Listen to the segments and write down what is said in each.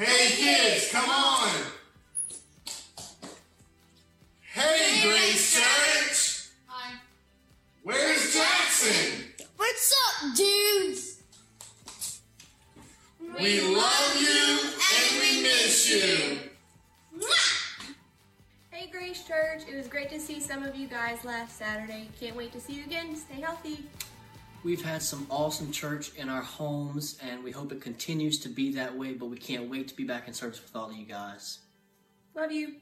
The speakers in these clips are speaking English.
Hey kids, come on! Hey Grace Church! Hi. Where's Jackson? What's up, dudes? We love you and we miss you. Hey Grace Church, it was great to see some of you guys last Saturday. Can't wait to see you again. Stay healthy. We've had some awesome church in our homes, and we hope it continues to be that way. But we can't wait to be back in service with all of you guys. Love you.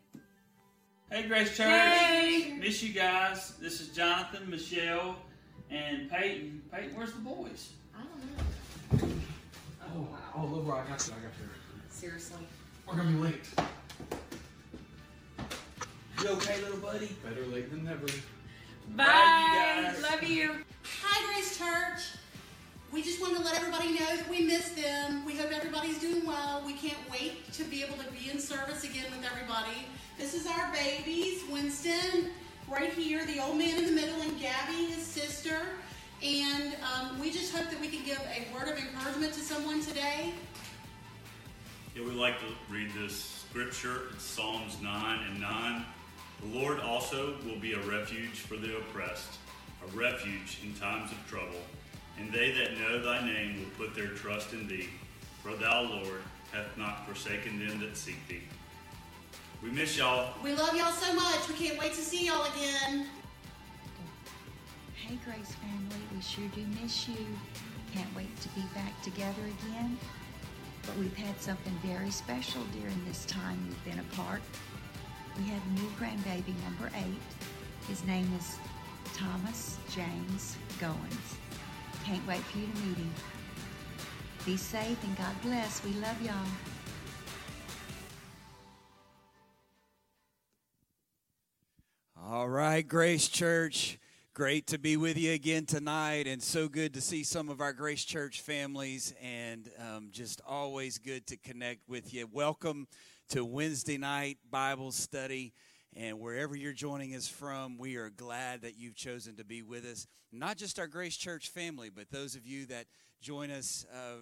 Hey, Grace Church. Hey. Miss you guys. This is Jonathan, Michelle, and Peyton. Peyton, where's the boys? I don't know. Oh, oh, look where I got you. I got you. Seriously. We're gonna be late. You okay, little buddy? Better late than never. Bye. Bye you guys. Love you. Hi, Grace Church. We just want to let everybody know that we miss them. We hope everybody's doing well. We can't wait to be able to be in service again with everybody. This is our babies, Winston, right here, the old man in the middle, and Gabby, his sister. And um, we just hope that we can give a word of encouragement to someone today. Yeah, we like to read this scripture. It's Psalms 9 and 9. The Lord also will be a refuge for the oppressed, a refuge in times of trouble. And they that know thy name will put their trust in thee. For thou, Lord, hath not forsaken them that seek thee. We miss y'all. We love y'all so much. We can't wait to see y'all again. Hey, Grace family, we sure do miss you. Can't wait to be back together again. But we've had something very special during this time we've been apart. We have a new grandbaby, number eight. His name is Thomas James Goins. Can't wait for you to meet him. Be safe and God bless. We love y'all. All right, Grace Church. Great to be with you again tonight, and so good to see some of our Grace Church families, and um, just always good to connect with you. Welcome to Wednesday night Bible study, and wherever you're joining us from, we are glad that you've chosen to be with us. Not just our Grace Church family, but those of you that join us uh,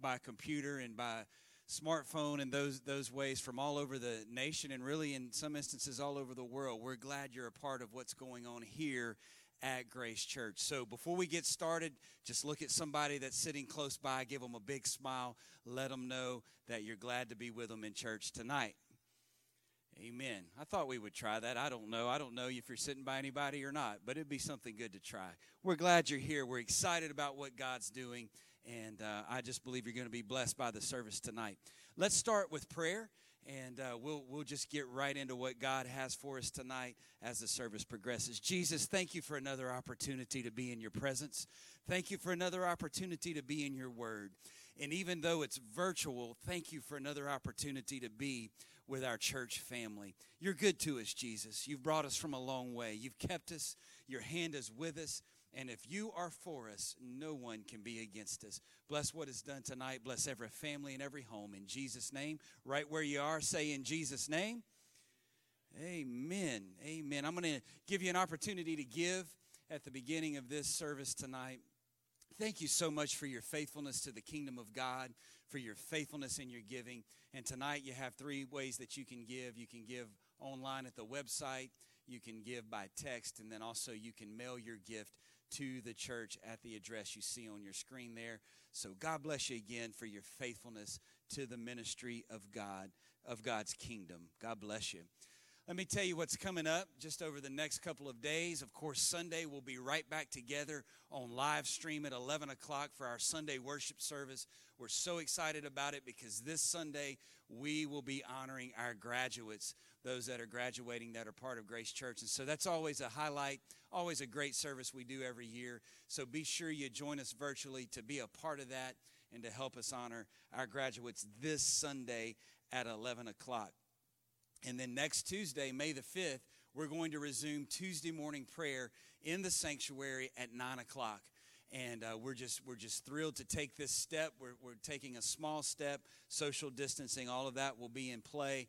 by computer and by smartphone and those those ways from all over the nation and really in some instances all over the world. We're glad you're a part of what's going on here at Grace Church. So before we get started, just look at somebody that's sitting close by, give them a big smile, let them know that you're glad to be with them in church tonight. Amen. I thought we would try that. I don't know. I don't know if you're sitting by anybody or not, but it'd be something good to try. We're glad you're here. We're excited about what God's doing, and uh, I just believe you're going to be blessed by the service tonight. Let's start with prayer and uh, we'll we'll just get right into what God has for us tonight as the service progresses. Jesus, thank you for another opportunity to be in your presence. Thank you for another opportunity to be in your word. And even though it's virtual, thank you for another opportunity to be with our church family. You're good to us, Jesus. You've brought us from a long way. You've kept us. Your hand is with us. And if you are for us, no one can be against us. Bless what is done tonight. Bless every family and every home. In Jesus' name, right where you are, say in Jesus' name. Amen. Amen. I'm going to give you an opportunity to give at the beginning of this service tonight. Thank you so much for your faithfulness to the kingdom of God, for your faithfulness in your giving. And tonight you have three ways that you can give. You can give online at the website, you can give by text, and then also you can mail your gift to the church at the address you see on your screen there. So God bless you again for your faithfulness to the ministry of God, of God's kingdom. God bless you. Let me tell you what's coming up just over the next couple of days. Of course, Sunday we'll be right back together on live stream at 11 o'clock for our Sunday worship service. We're so excited about it because this Sunday we will be honoring our graduates, those that are graduating that are part of Grace Church. And so that's always a highlight, always a great service we do every year. So be sure you join us virtually to be a part of that and to help us honor our graduates this Sunday at 11 o'clock. And then next Tuesday, May the 5th, we're going to resume Tuesday morning prayer in the sanctuary at 9 o'clock. And uh, we're just we're just thrilled to take this step. We're, we're taking a small step, social distancing, all of that will be in play.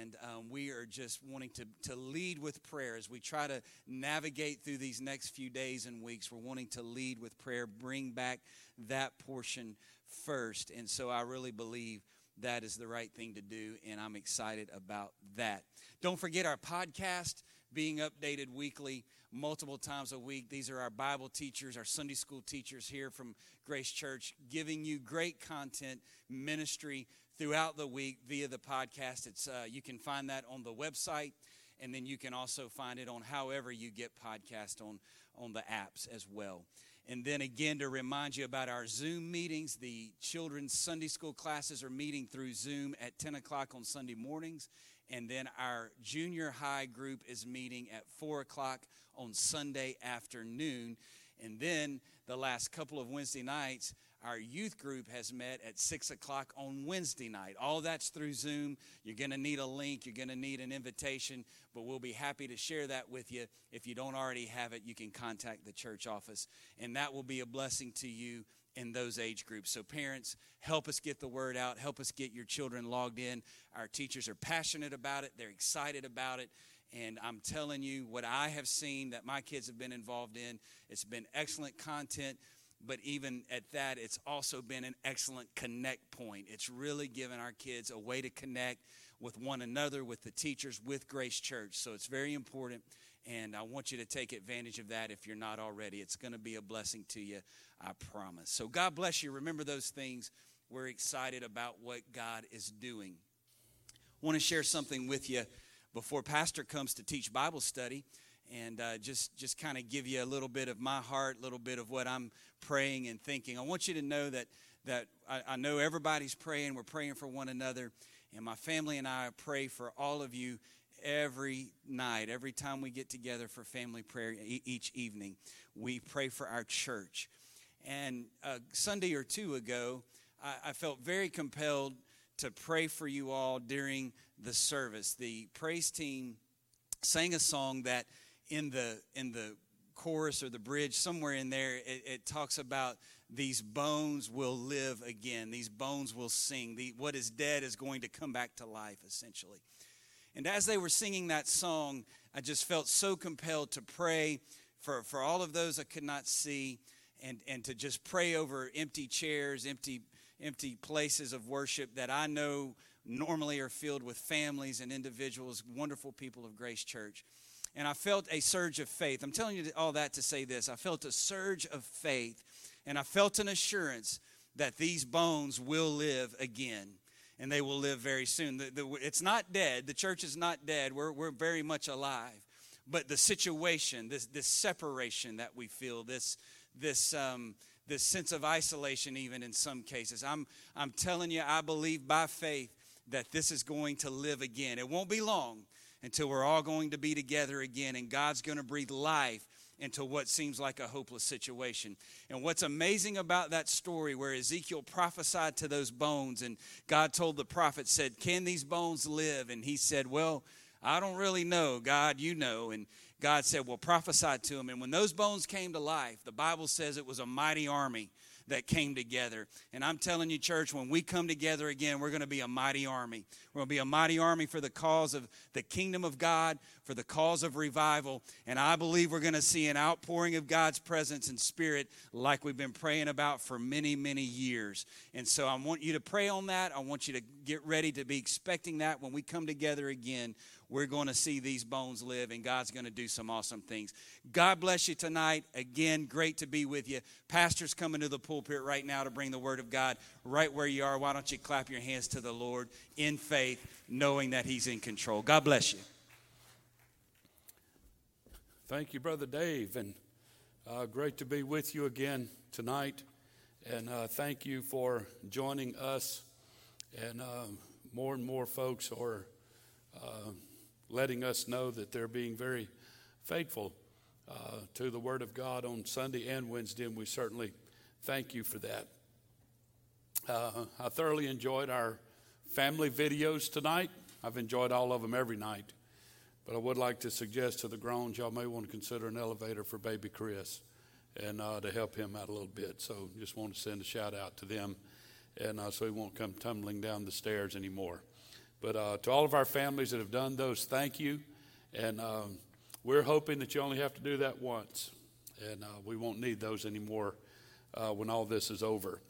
And um, we are just wanting to, to lead with prayer as we try to navigate through these next few days and weeks. We're wanting to lead with prayer, bring back that portion first. And so I really believe that is the right thing to do, and I'm excited about that. Don't forget our podcast being updated weekly, multiple times a week. These are our Bible teachers, our Sunday school teachers here from Grace Church, giving you great content, ministry throughout the week via the podcast. It's uh, you can find that on the website, and then you can also find it on however you get podcast on on the apps as well. And then again, to remind you about our Zoom meetings, the children's Sunday school classes are meeting through Zoom at 10 o'clock on Sunday mornings. And then our junior high group is meeting at 4 o'clock on Sunday afternoon. And then the last couple of Wednesday nights, our youth group has met at 6 o'clock on Wednesday night. All that's through Zoom. You're going to need a link, you're going to need an invitation, but we'll be happy to share that with you. If you don't already have it, you can contact the church office, and that will be a blessing to you in those age groups. So, parents, help us get the word out, help us get your children logged in. Our teachers are passionate about it, they're excited about it. And I'm telling you, what I have seen that my kids have been involved in, it's been excellent content but even at that, it's also been an excellent connect point. It's really given our kids a way to connect with one another, with the teachers, with Grace Church. So it's very important, and I want you to take advantage of that if you're not already. It's going to be a blessing to you, I promise. So God bless you. Remember those things. We're excited about what God is doing. I want to share something with you before Pastor comes to teach Bible study and uh, just just kind of give you a little bit of my heart, a little bit of what I'm praying and thinking. I want you to know that that I, I, know everybody's praying. We're praying for one another, and my family and I pray for all of you every night, every time we get together for family prayer e- each evening. We pray for our church. And uh, Sunday or two ago, I, I felt very compelled to pray for you all during the service. The praise team sang a song that in the in the chorus or the bridge somewhere in there it, it talks about these bones will live again these bones will sing the, what is dead is going to come back to life essentially. And as they were singing that song i just felt so compelled to pray for, for all of those i could not see and, and to just pray over empty chairs empty empty places of worship that i know normally are filled with families and individuals wonderful people of grace church and I felt a surge of faith. I'm telling you all that to say this. I felt a surge of faith, and I felt an assurance that these bones will live again, and they will live very soon. The, the, it's not dead. The church is not dead. We're, we're very much alive. But the situation, this, this separation that we feel, this, this, um, this sense of isolation, even in some cases, I'm, I'm telling you, I believe by faith that this is going to live again. It won't be long until we're all going to be together again and God's going to breathe life into what seems like a hopeless situation. And what's amazing about that story where Ezekiel prophesied to those bones and God told the prophet said, "Can these bones live?" and he said, "Well, I don't really know. God, you know." And God said, "Well, prophesy to them." And when those bones came to life, the Bible says it was a mighty army that came together. And I'm telling you, church, when we come together again, we're going to be a mighty army. We're going to be a mighty army for the cause of the kingdom of God, for the cause of revival. And I believe we're going to see an outpouring of God's presence and spirit like we've been praying about for many, many years. And so I want you to pray on that. I want you to get ready to be expecting that when we come together again we're going to see these bones live and God's going to do some awesome things. God bless you tonight. Again, great to be with you. Pastor's coming to the pulpit right now to bring the word of God right where you are. Why don't you clap your hands to the Lord in faith, knowing that He's in control? God bless you. Thank you, Brother Dave, and uh, great to be with you again tonight. And uh, thank you for joining us. And uh, more and more folks are uh, letting us know that they're being very faithful uh, to the Word of God on Sunday and Wednesday, and we certainly thank you for that. Uh, I thoroughly enjoyed our family videos tonight. I've enjoyed all of them every night. But I would like to suggest to the groans, y'all may want to consider an elevator for baby Chris and uh, to help him out a little bit. So just want to send a shout out to them and uh, so he won't come tumbling down the stairs anymore. But uh, to all of our families that have done those, thank you. And um, we're hoping that you only have to do that once. And uh, we won't need those anymore uh, when all this is over.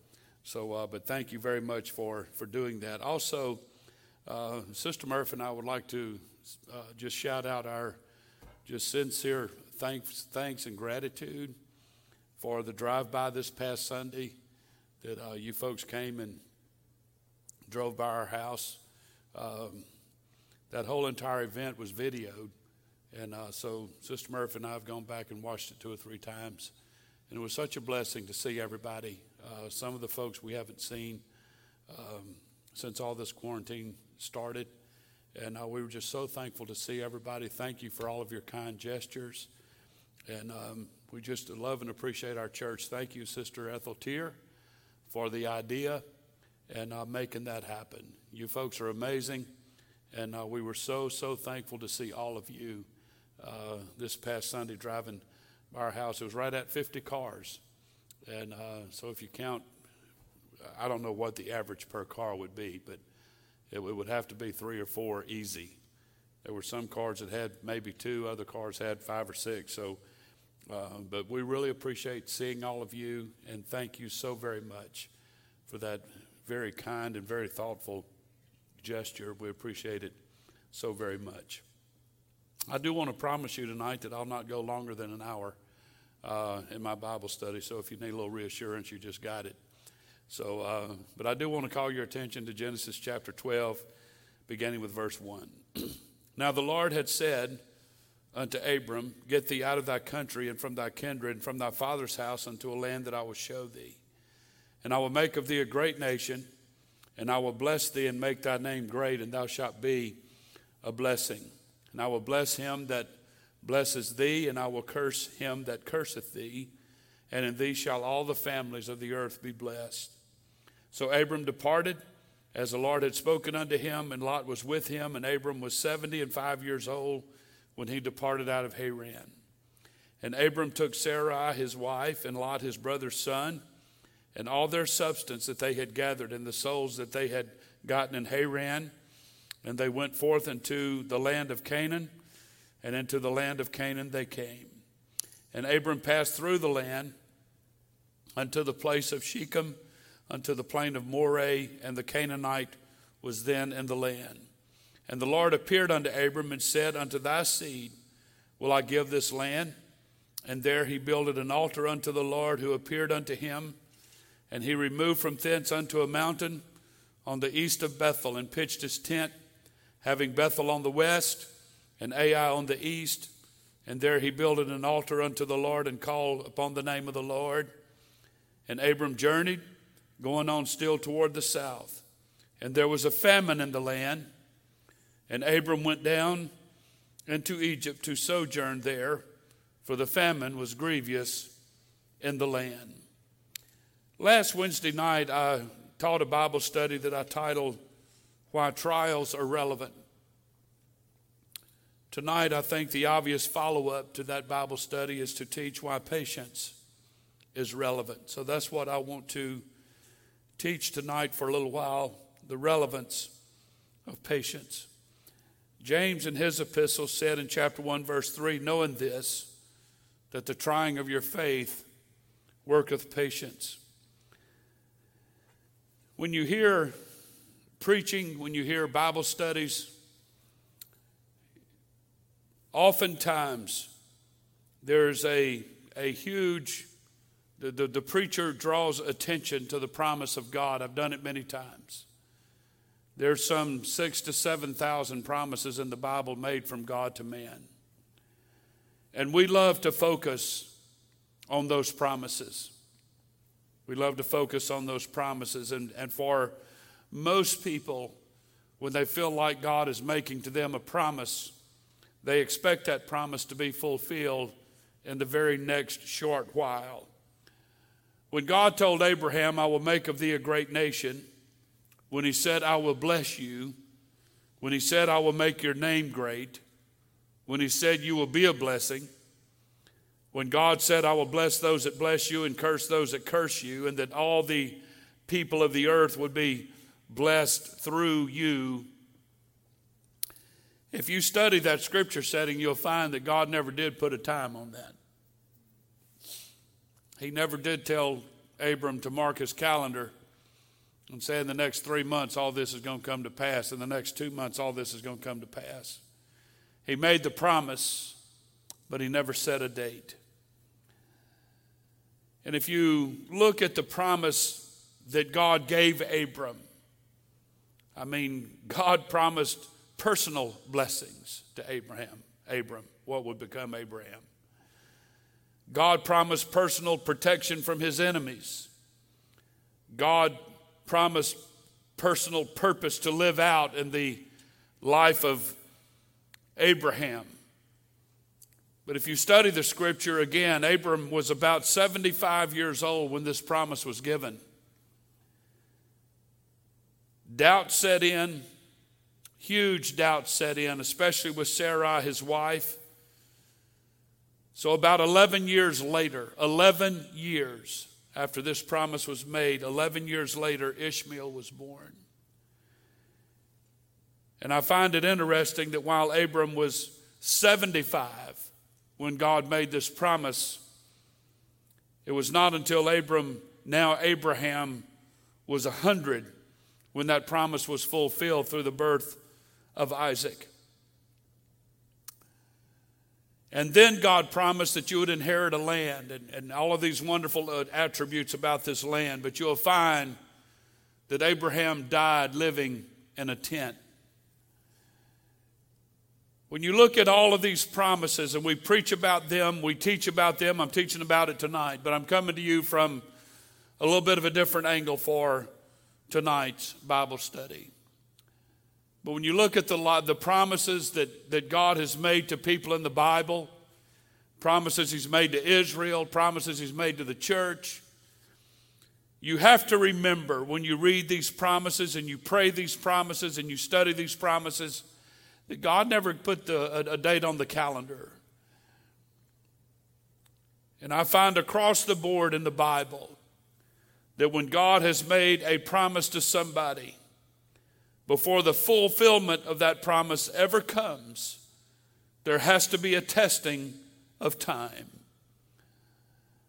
So, uh, but thank you very much for, for doing that. Also, uh, Sister Murphy and I would like to uh, just shout out our just sincere thanks, thanks and gratitude for the drive by this past Sunday that you folks came and drove by our house. Um, that whole entire event was videoed. And uh, so Sister Murphy and I have gone back and watched it two or three times. And it was such a blessing to see everybody. Uh, some of the folks we haven't seen um, since all this quarantine started. And uh, we were just so thankful to see everybody. Thank you for all of your kind gestures. And um, we just love and appreciate our church. Thank you, Sister Ethel Tier, for the idea and uh, making that happen. You folks are amazing. And uh, we were so, so thankful to see all of you uh, this past Sunday driving by our house. It was right at 50 cars. And uh, so if you count, I don't know what the average per car would be, but it, it would have to be three or four easy. There were some cars that had maybe two, other cars had five or six. So, uh, but we really appreciate seeing all of you, and thank you so very much for that very kind and very thoughtful gesture. We appreciate it so very much. I do want to promise you tonight that I'll not go longer than an hour uh, in my Bible study. So if you need a little reassurance, you just got it. So, uh, but I do want to call your attention to Genesis chapter 12, beginning with verse 1. now the Lord had said unto Abram, Get thee out of thy country and from thy kindred and from thy father's house unto a land that I will show thee. And I will make of thee a great nation, and I will bless thee and make thy name great, and thou shalt be a blessing. And I will bless him that blesses thee, and I will curse him that curseth thee, and in thee shall all the families of the earth be blessed. So Abram departed, as the Lord had spoken unto him, and Lot was with him, and Abram was seventy and five years old when he departed out of Haran. And Abram took Sarai his wife, and Lot his brother's son, and all their substance that they had gathered, and the souls that they had gotten in Haran, and they went forth into the land of Canaan, and into the land of Canaan they came. And Abram passed through the land unto the place of Shechem, unto the plain of Moreh, and the Canaanite was then in the land. And the Lord appeared unto Abram and said, Unto thy seed will I give this land. And there he builded an altar unto the Lord who appeared unto him. And he removed from thence unto a mountain on the east of Bethel and pitched his tent, having Bethel on the west and Ai on the east. And there he builded an altar unto the Lord and called upon the name of the Lord. And Abram journeyed, going on still toward the south. And there was a famine in the land. And Abram went down into Egypt to sojourn there, for the famine was grievous in the land. Last Wednesday night, I taught a Bible study that I titled, Why Trials Are Relevant. Tonight, I think the obvious follow up to that Bible study is to teach why patience is relevant. So that's what I want to teach tonight for a little while the relevance of patience. James, in his epistle, said in chapter 1, verse 3 knowing this, that the trying of your faith worketh patience. When you hear preaching, when you hear Bible studies, oftentimes there's a, a huge, the, the, the, preacher draws attention to the promise of God. I've done it many times. There's some six to 7,000 promises in the Bible made from God to man. And we love to focus on those promises. We love to focus on those promises. And, and for most people, when they feel like God is making to them a promise, they expect that promise to be fulfilled in the very next short while. When God told Abraham, I will make of thee a great nation, when he said, I will bless you, when he said, I will make your name great, when he said, You will be a blessing, when God said, I will bless those that bless you and curse those that curse you, and that all the people of the earth would be blessed through you. If you study that scripture setting, you'll find that God never did put a time on that. He never did tell Abram to mark his calendar and say in the next three months all this is going to come to pass. In the next two months, all this is going to come to pass. He made the promise, but he never set a date. And if you look at the promise that God gave Abram, I mean, God promised personal blessings to Abraham, Abram, what would become Abraham. God promised personal protection from his enemies. God promised personal purpose to live out in the life of Abraham. But if you study the scripture again, Abram was about 75 years old when this promise was given. Doubt set in, huge doubt set in, especially with Sarai, his wife. So, about 11 years later, 11 years after this promise was made, 11 years later, Ishmael was born. And I find it interesting that while Abram was 75 when God made this promise, it was not until Abram, now Abraham, was a 100 when that promise was fulfilled through the birth of Isaac. And then God promised that you would inherit a land and, and all of these wonderful uh, attributes about this land. But you'll find that Abraham died living in a tent. When you look at all of these promises and we preach about them, we teach about them, I'm teaching about it tonight, but I'm coming to you from a little bit of a different angle for tonight's Bible study. But when you look at the, the promises that, that God has made to people in the Bible, promises He's made to Israel, promises He's made to the church, you have to remember when you read these promises and you pray these promises and you study these promises God never put the, a, a date on the calendar. And I find across the board in the Bible that when God has made a promise to somebody, before the fulfillment of that promise ever comes, there has to be a testing of time.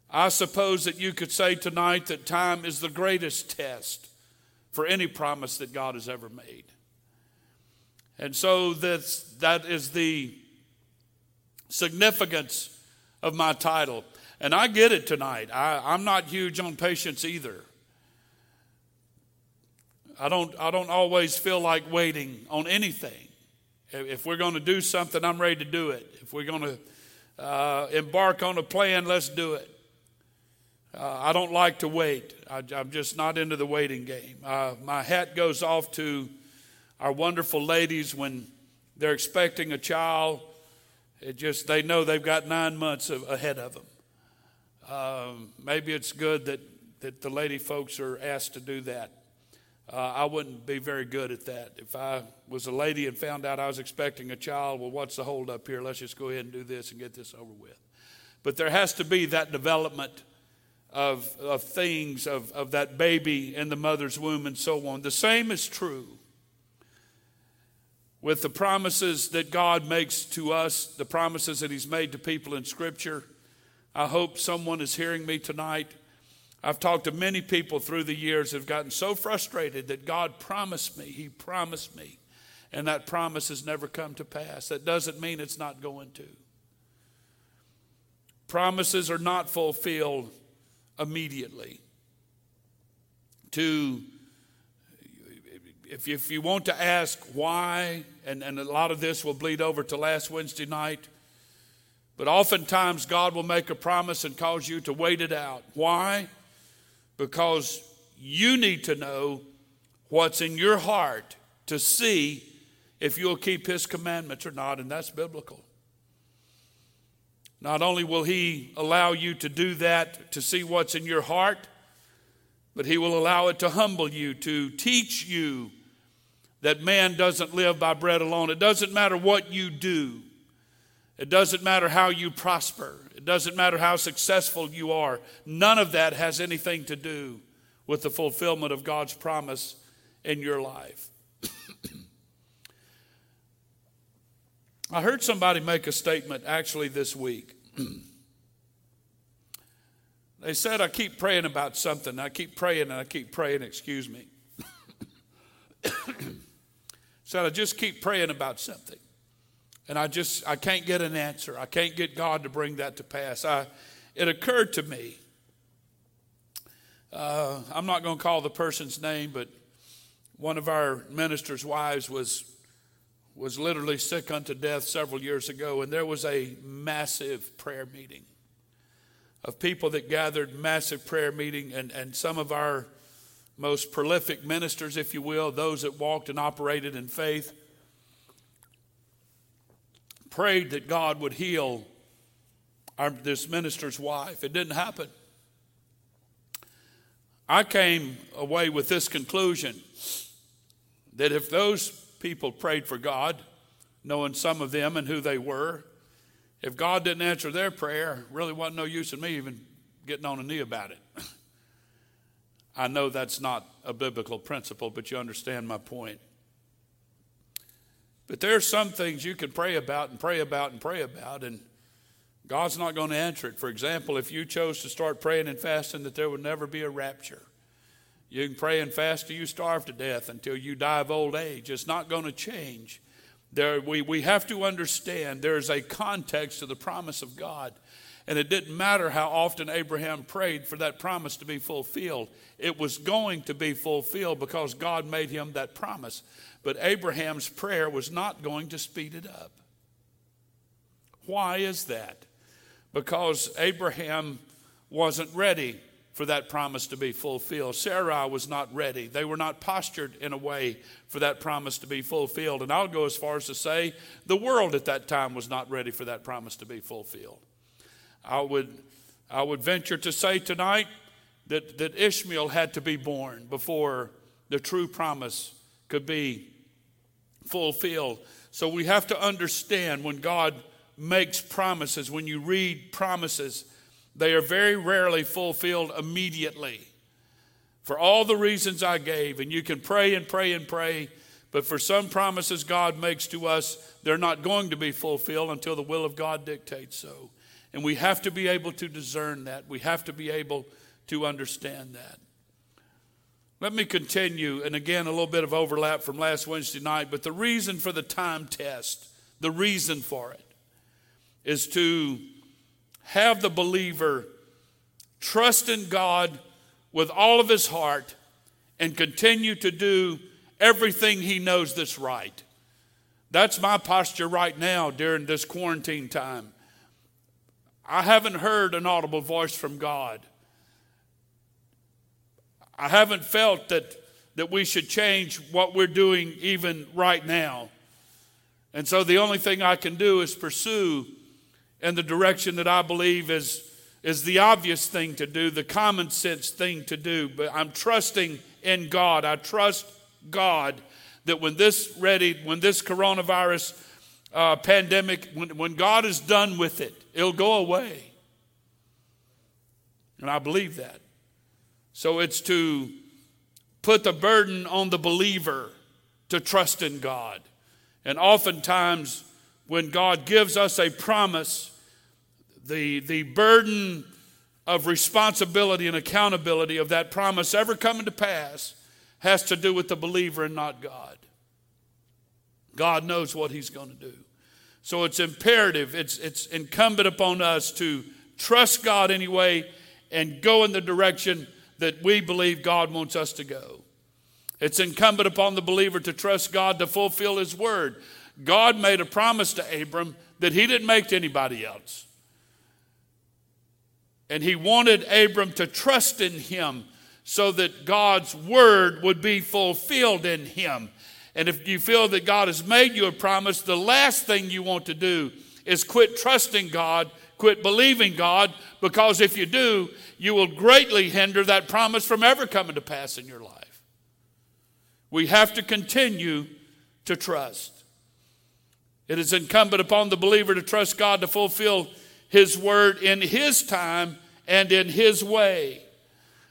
I suppose that you could say tonight that time is the greatest test for any promise that God has ever made. And so that's, that is the significance of my title. And I get it tonight. I, I'm not huge on patience either. I don't, I don't always feel like waiting on anything. If we're going to do something, I'm ready to do it. If we're going to uh, embark on a plan, let's do it. Uh, I don't like to wait. I, am just not into the waiting game. Uh, my hat goes off to our wonderful ladies when they're expecting a child. It just they know they've got nine months of, ahead of them. Um, maybe it's good that that the lady folks are asked to do that. Uh, I wouldn't be very good at that. If I was a lady and found out I was expecting a child, well, what's the hold up here? Let's just go ahead and do this and get this over with. But there has to be that development of, of things, of, of that baby in the mother's womb and so on. The same is true with the promises that God makes to us, the promises that He's made to people in Scripture. I hope someone is hearing me tonight I've talked to many people through the years have gotten so frustrated that God promised me, He promised me, and that promise has never come to pass. That doesn't mean it's not going to. Promises are not fulfilled immediately. To if you, if you want to ask why, and, and a lot of this will bleed over to last Wednesday night, but oftentimes God will make a promise and cause you to wait it out. Why? because you need to know what's in your heart to see if you'll keep his commandments or not, and that's biblical. Not only will he allow you to do that to see what's in your heart, but he will allow it to humble you, to teach you that man doesn't live by bread alone. It doesn't matter what you do, it doesn't matter how you prosper. It doesn't matter how successful you are. None of that has anything to do with the fulfillment of God's promise in your life. I heard somebody make a statement actually this week. they said, I keep praying about something. I keep praying and I keep praying, excuse me. said, I just keep praying about something. And I just, I can't get an answer. I can't get God to bring that to pass. I, it occurred to me, uh, I'm not going to call the person's name, but one of our minister's wives was, was literally sick unto death several years ago, and there was a massive prayer meeting of people that gathered, massive prayer meeting, and, and some of our most prolific ministers, if you will, those that walked and operated in faith, prayed that God would heal our, this minister's wife. It didn't happen. I came away with this conclusion that if those people prayed for God, knowing some of them and who they were, if God didn't answer their prayer, really wasn't no use in me even getting on a knee about it. I know that's not a biblical principle, but you understand my point. But there are some things you can pray about and pray about and pray about, and God's not going to answer it. For example, if you chose to start praying and fasting that there would never be a rapture, you can pray and fast till you starve to death, until you die of old age. It's not going to change. There, we, we have to understand there's a context to the promise of God. And it didn't matter how often Abraham prayed for that promise to be fulfilled. It was going to be fulfilled because God made him that promise. But Abraham's prayer was not going to speed it up. Why is that? Because Abraham wasn't ready for that promise to be fulfilled. Sarai was not ready. They were not postured in a way for that promise to be fulfilled. And I'll go as far as to say the world at that time was not ready for that promise to be fulfilled. I would, I would venture to say tonight that, that Ishmael had to be born before the true promise could be fulfilled. So we have to understand when God makes promises, when you read promises, they are very rarely fulfilled immediately. For all the reasons I gave, and you can pray and pray and pray, but for some promises God makes to us, they're not going to be fulfilled until the will of God dictates so. And we have to be able to discern that. We have to be able to understand that. Let me continue, and again, a little bit of overlap from last Wednesday night, but the reason for the time test, the reason for it, is to have the believer trust in God with all of his heart and continue to do everything he knows that's right. That's my posture right now during this quarantine time. I haven't heard an audible voice from God. I haven't felt that, that we should change what we're doing even right now. And so the only thing I can do is pursue in the direction that I believe is, is the obvious thing to do, the common sense thing to do. But I'm trusting in God. I trust God that when this ready, when this coronavirus uh, pandemic, when, when God is done with it, it'll go away. And I believe that. So it's to put the burden on the believer to trust in God. And oftentimes, when God gives us a promise, the, the burden of responsibility and accountability of that promise ever coming to pass has to do with the believer and not God. God knows what He's going to do. So it's imperative, it's, it's incumbent upon us to trust God anyway and go in the direction that we believe God wants us to go. It's incumbent upon the believer to trust God to fulfill His word. God made a promise to Abram that He didn't make to anybody else. And He wanted Abram to trust in Him so that God's word would be fulfilled in him. And if you feel that God has made you a promise, the last thing you want to do is quit trusting God, quit believing God, because if you do, you will greatly hinder that promise from ever coming to pass in your life. We have to continue to trust. It is incumbent upon the believer to trust God to fulfill His word in His time and in His way.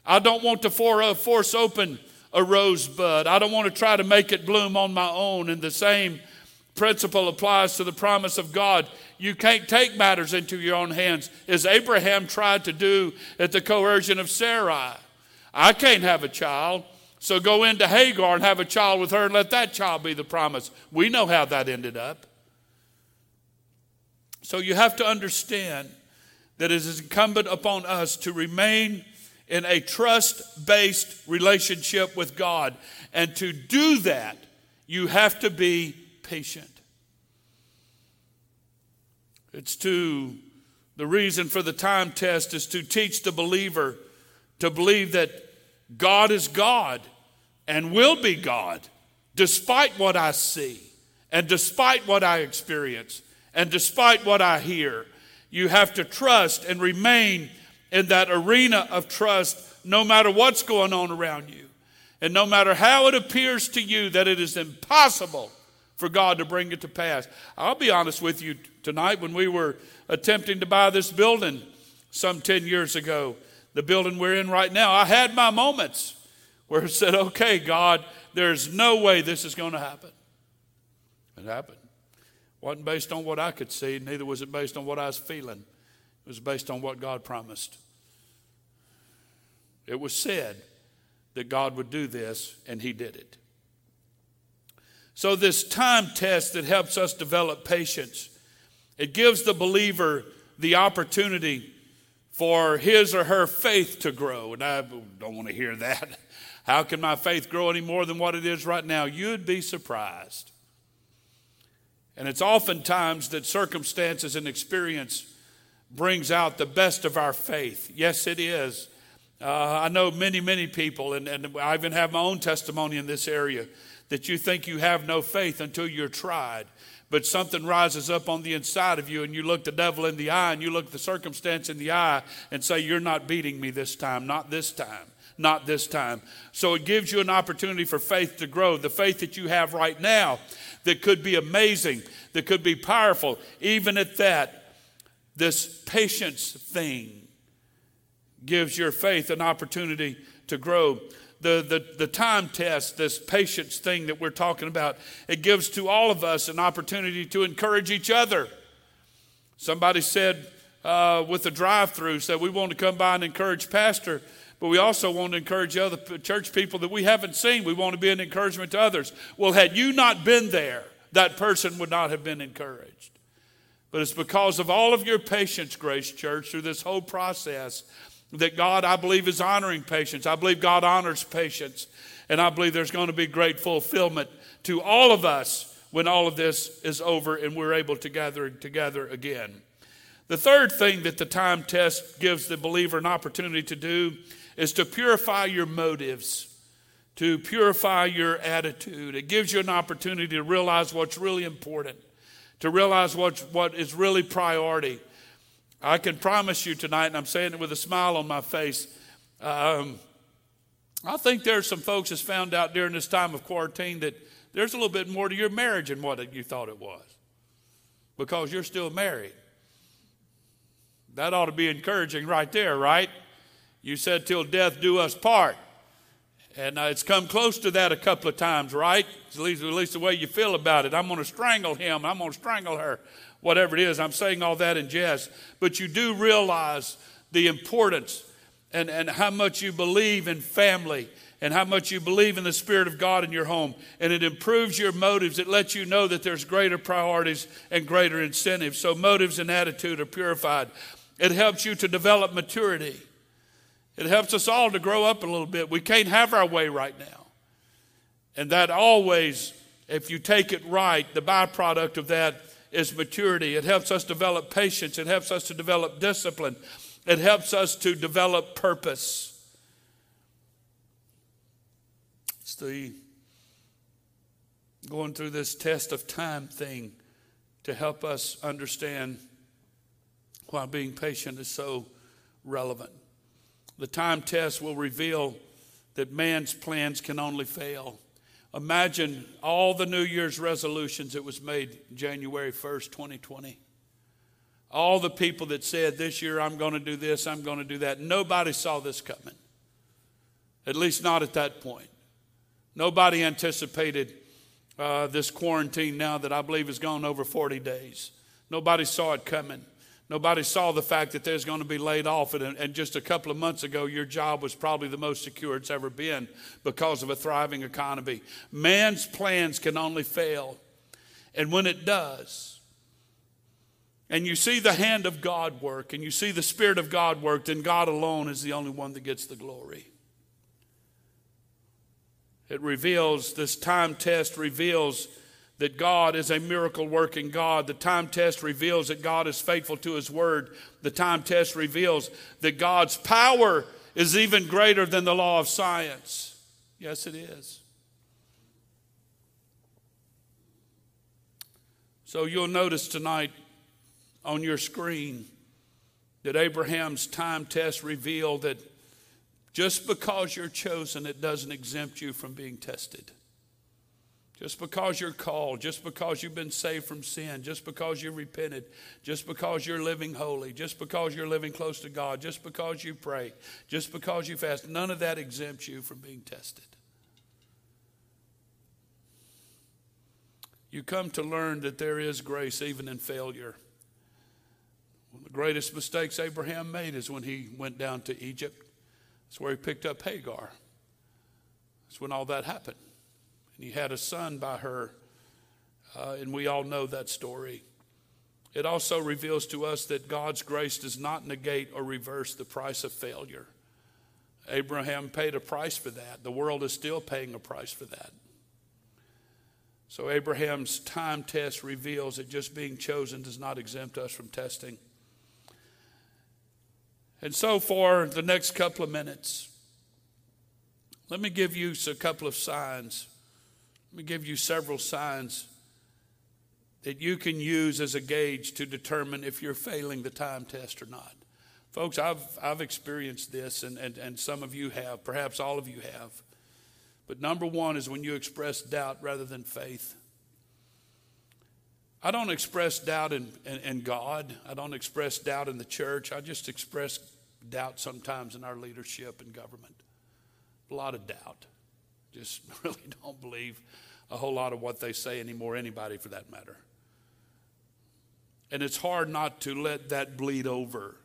I don't want to uh, force open a rosebud. I don't want to try to make it bloom on my own. And the same principle applies to the promise of God. You can't take matters into your own hands, as Abraham tried to do at the coercion of Sarai. I can't have a child, So go into Hagar and have a child with her and let that child be the promise. We know how that ended up. So you have to understand that it is incumbent upon us to remain in a trust based relationship with God. And to do that, you have to be patient. It's to, the reason for the time test is to teach the believer to believe that God is God and will be God despite what I see and despite what I experience and despite what I hear. You have to trust and remain in that arena of trust no matter what's going on around you. And no matter how it appears to you that it is impossible for God to bring it to pass. I'll be honest with you tonight when we were attempting to buy this building some 10 years ago, the building we're in right now, I had my moments where I said, okay, God, there's no way this is going to happen. It happened. It wasn't based on what I could see, neither was it based on what I was feeling. It was based on what God promised. It was said that God would do this, and He did it. So, this time test that helps us develop patience, it gives the believer the opportunity for his or her faith to grow. And I don't want to hear that. How can my faith grow any more than what it is right now? You'd be surprised. And it's oftentimes that circumstances and experience brings out the best of our faith. Yes, it is. Uh, I know many, many people, and, and I even have my own testimony in this area, that you think you have no faith until you're tried. But something rises up on the inside of you, and you look the devil in the eye, and you look the circumstance in the eye, and say, You're not beating me this time, not this time not this time. So it gives you an opportunity for faith to grow. The faith that you have right now that could be amazing, that could be powerful, even at that, this patience thing gives your faith an opportunity to grow. The, the, the time test, this patience thing that we're talking about, it gives to all of us an opportunity to encourage each other. Somebody said uh, with the drive through, said, We want to come by and encourage Pastor, but we also want to encourage other church people that we haven't seen. We want to be an encouragement to others. Well, had you not been there, that person would not have been encouraged. But it's because of all of your patience, Grace Church, through this whole process that God, I believe, is honoring patience. I believe God honors patience. And I believe there's going to be great fulfillment to all of us when all of this is over and we're able to gather together again. The third thing that the time test gives the believer an opportunity to do is to purify your motives, to purify your attitude. It gives you an opportunity to realize what's really important, to realize what's, what is really priority. I can promise you tonight, and I'm saying it with a smile on my face, um, I think there's some folks that's found out during this time of quarantine that there's a little bit more to your marriage than what you thought it was because you're still married. That ought to be encouraging right there, right? You said, till death do us part. And uh, it's come close to that a couple of times, right? At least, at least the way you feel about it. I'm going to strangle him. I'm going to strangle her whatever it is. I'm saying all that in jest. But you do realize the importance and, and how much you believe in family and how much you believe in the Spirit of God in your home. And it improves your motives. It lets you know that there's greater priorities and greater incentives. So motives and attitude are purified. It helps you to develop maturity. It helps us all to grow up a little bit. We can't have our way right now. And that always, if you take it right, the byproduct of that is maturity. It helps us develop patience. It helps us to develop discipline. It helps us to develop purpose. It's the going through this test of time thing to help us understand why being patient is so relevant. The time test will reveal that man's plans can only fail. Imagine all the New Year's resolutions that was made January 1st, 2020. All the people that said, This year I'm going to do this, I'm going to do that. Nobody saw this coming. At least not at that point. Nobody anticipated uh, this quarantine now that I believe has gone over 40 days. Nobody saw it coming. Nobody saw the fact that there's going to be laid off, and, and, just a couple of months ago, your job was probably the most secure it's ever been because of a thriving economy. Man's plans can only fail, and when it does, and you see the hand of God work, and you see the Spirit of God work, then God alone is the only one that gets the glory. It reveals, this time test reveals that God is a miracle working God. The time test reveals that God is faithful to his word. The time test reveals that God's power is even greater than the law of science. Yes, it is. So you'll notice tonight on your screen that Abraham's time test revealed that just because you're chosen, it doesn't exempt you from being tested. Just because you're called, just because you've been saved from sin, just because you repented, just because you're living holy, just because you're living close to God, just because you pray, just because you fast, none of that exempts you from being tested. You come to learn that there is grace even in failure. One of the greatest mistakes Abraham made is when he went down to Egypt. That's where he picked up Hagar. That's when all that happened and he had a son by her, uh, and we all know that story. It also reveals to us that God's grace does not negate or reverse the price of failure. Abraham paid a price for that. The world is still paying a price for that. So, Abraham's time test reveals that just being chosen does not exempt us from testing. And so, for the next couple of minutes, let me give you a couple of signs let me give you several signs that you can use as a gauge to determine if you're failing the time test or not. Folks, I've, I've experienced this, and, and, and some of you have, perhaps all of you have. But number one is when you express doubt rather than faith. I don't express doubt in, in, in, God. I don't express doubt in the church. I just express doubt sometimes in our leadership and government. A lot of doubt. Just really don't believe a whole lot of what they say anymore, anybody for that matter. And it's hard not to let that bleed over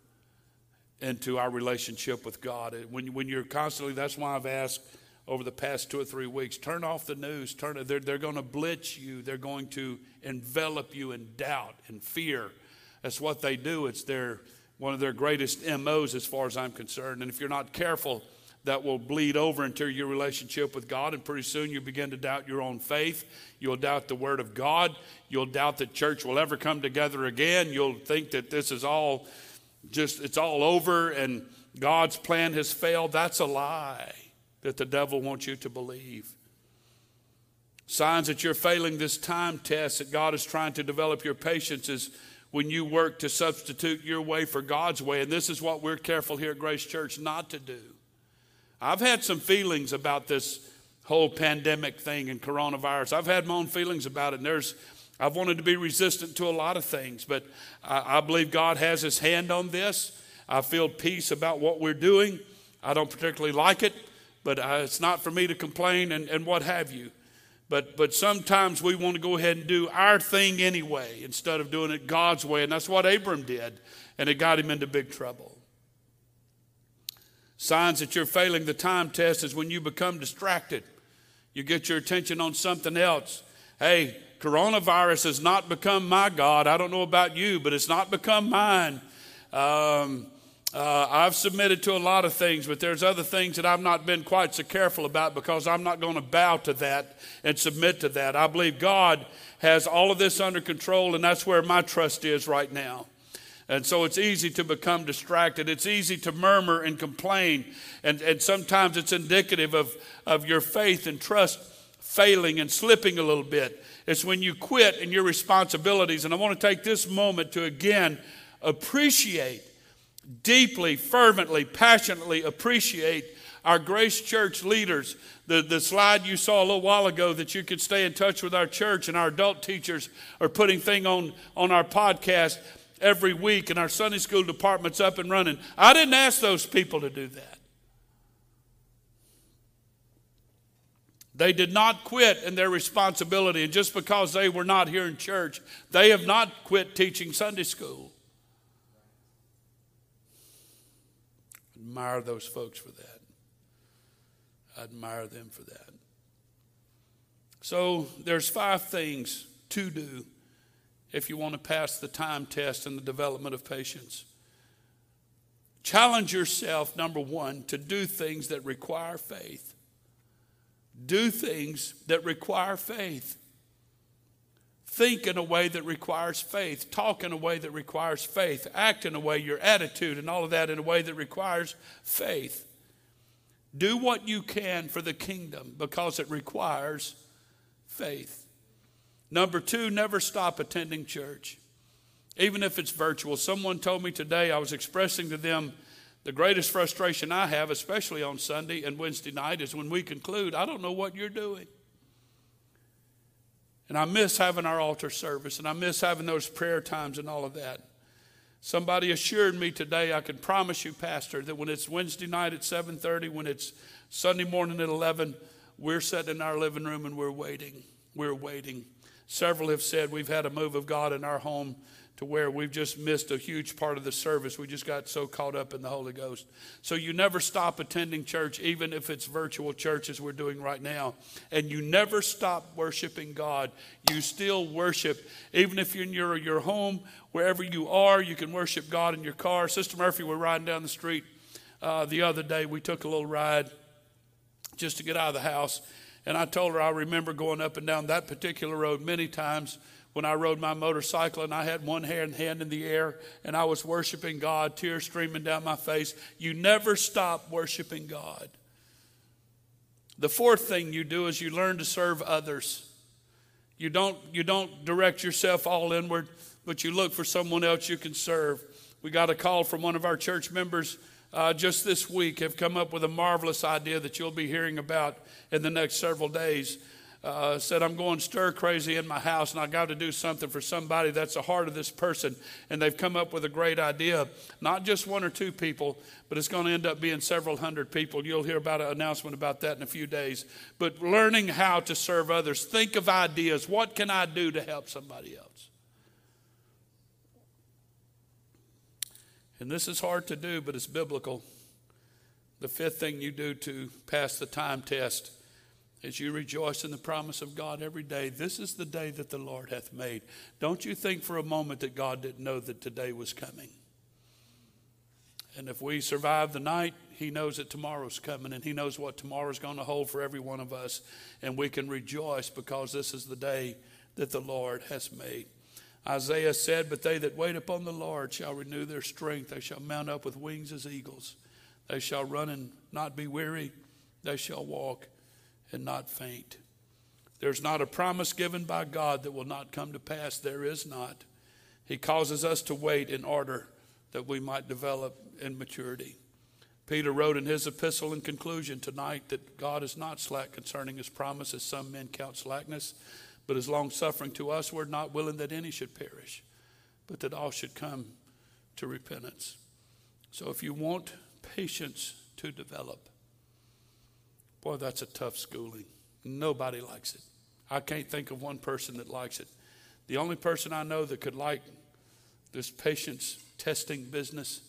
into our relationship with God. When, when you're constantly, that's why I've asked over the past two or three weeks turn off the news. turn, they're, they're going to blitz you, they're going to envelop you in doubt and fear. That's what they do. It's their, one of their greatest MOs as far as I'm concerned. And if you're not careful, that will bleed over into your relationship with God, and pretty soon you begin to doubt your own faith. You'll doubt the Word of God. You'll doubt that church will ever come together again. You'll think that this is all just, it's all over and God's plan has failed. That's a lie that the devil wants you to believe. Signs that you're failing this time test, that God is trying to develop your patience, is when you work to substitute your way for God's way. And this is what we're careful here at Grace Church not to do. I've had some feelings about this whole pandemic thing and coronavirus. I've had my own feelings about it, and there's I've wanted to be resistant to a lot of things, but I, I believe God has His hand on this. I feel peace about what we're doing. I don't particularly like it, but uh, it's not for me to complain and, and what have you. But, but sometimes we want to go ahead and do our thing anyway instead of doing it God's way. And that's what Abram did, and it got him into big trouble. Signs that you're failing the time test is when you become distracted. You get your attention on something else. Hey, coronavirus has not become my God. I don't know about you, but it's not become mine. Um, uh, I've submitted to a lot of things, but there's other things that I've not been quite so careful about because I'm not going to bow to that and submit to that. I believe God has all of this under control, and that's where my trust is right now. And so it's easy to become distracted. It's easy to murmur and complain. And, and sometimes it's indicative of, of your faith and trust failing and slipping a little bit. It's when you quit in your responsibilities. And I want to take this moment to again appreciate, deeply, fervently, passionately appreciate our Grace Church leaders. The, the slide you saw a little while ago that you could stay in touch with our church and our adult teachers are putting thing on, on our podcast every week, and our Sunday school department's up and running. I didn't ask those people to do that. They did not quit in their responsibility, and just because they were not here in church, they have not quit teaching Sunday school. Admire those folks for that. I admire them for that. So there's five things to do if you want to pass the time test in the development of patience. Challenge yourself, number one, to do things that require faith. Do things that require faith. Think in a way that requires faith. Talk in a way that requires faith. Act in a way, your attitude and all of that in a way that requires faith. Do what you can for the kingdom because it requires faith. Number two, never stop attending church, even if it's virtual. Someone told me today, I was expressing to them the greatest frustration I have, especially on Sunday and Wednesday night, is when we conclude, I don't know what you're doing. And I miss having our altar service, and I miss having those prayer times and all of that. Somebody assured me today, I can promise you, Pastor, that when it's Wednesday night at 7:30, when it's Sunday morning at 11, we're sitting in our living room and we're waiting. We're waiting. Several have said we've had a move of God in our home to where we've just missed a huge part of the service. We just got so caught up in the Holy Ghost. So you never stop attending church, even if it's virtual church as we're doing right now. And you never stop worshiping God. You still worship. Even if you're in your, your home, wherever you are, you can worship God in your car. Sister Murphy, we're riding down the street uh, the other day. We took a little ride just to get out of the house. And I told her I remember going up and down that particular road many times when I rode my motorcycle and I had one hand, hand in the air and I was worshiping God, tears streaming down my face. You never stop worshiping God. The fourth thing you do is you learn to serve others. You don't, you don't direct yourself all inward, but you look for someone else you can serve. We got a call from one of our church members uh, just this week, have come up with a marvelous idea that you'll be hearing about in the next several days uh, said, I'm going stir crazy in my house and I got to do something for somebody that's the heart of this person. And they've come up with a great idea. Not just one or two people, but it's going to end up being several hundred people. You'll hear about an announcement about that in a few days. But learning how to serve others, think of ideas. What can I do to help somebody else? And this is hard to do, but it's biblical. The fifth thing you do to pass the time test is you rejoice in the promise of God every day, this is the day that the Lord hath made. Don't you think for a moment that God didn't know that today was coming. And if we survive the night, He knows that tomorrow's coming, and He knows what tomorrow's going to hold for every one of us. And we can rejoice because this is the day that the Lord has made. Isaiah said, But they that wait upon the Lord shall renew their strength. They shall mount up with wings as eagles. They shall run and not be weary. They shall walk and not faint. There's not a promise given by God that will not come to pass. There is not. He causes us to wait in order that we might develop in maturity. Peter wrote in his epistle in conclusion tonight that God is not slack concerning his promise, as some men count slackness, but is long suffering to us. We're not willing that any should perish, but that all should come to repentance. So if you want patience to develop, Boy, that's a tough schooling. Nobody likes it. I can't think of one person that likes it. The only person I know that could like this patience testing business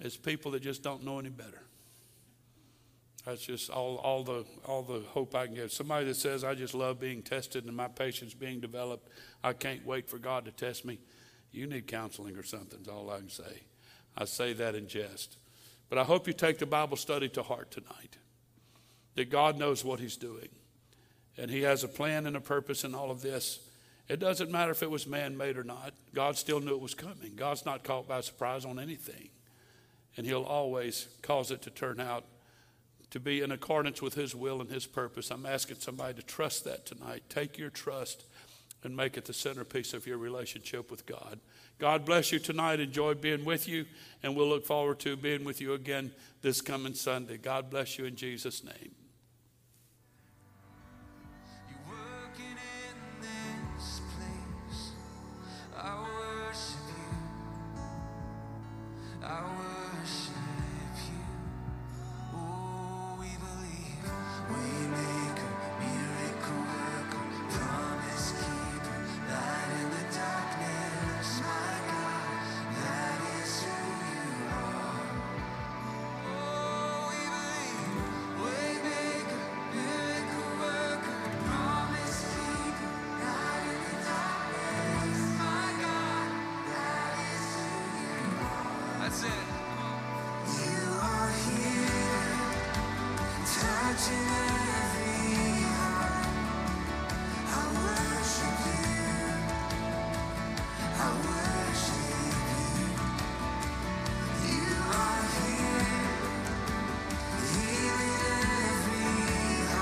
is people that just don't know any better. That's just all, all the all the hope I can give. Somebody that says I just love being tested and my patience being developed. I can't wait for God to test me. You need counseling or something. Is all I can say. I say that in jest, but I hope you take the Bible study to heart tonight that God knows what He's doing. And He has a plan and a purpose in all of this. It doesn't matter if it was man made or not, God still knew it was coming. God's not caught by surprise on anything. And He'll always cause it to turn out to be in accordance with His will and His purpose. I'm asking somebody to trust that tonight. Take your trust and make it the centerpiece of your relationship with God. God bless you tonight. Enjoy being with you, and we'll look forward to being with you again this coming Sunday. God bless you in Jesus' name.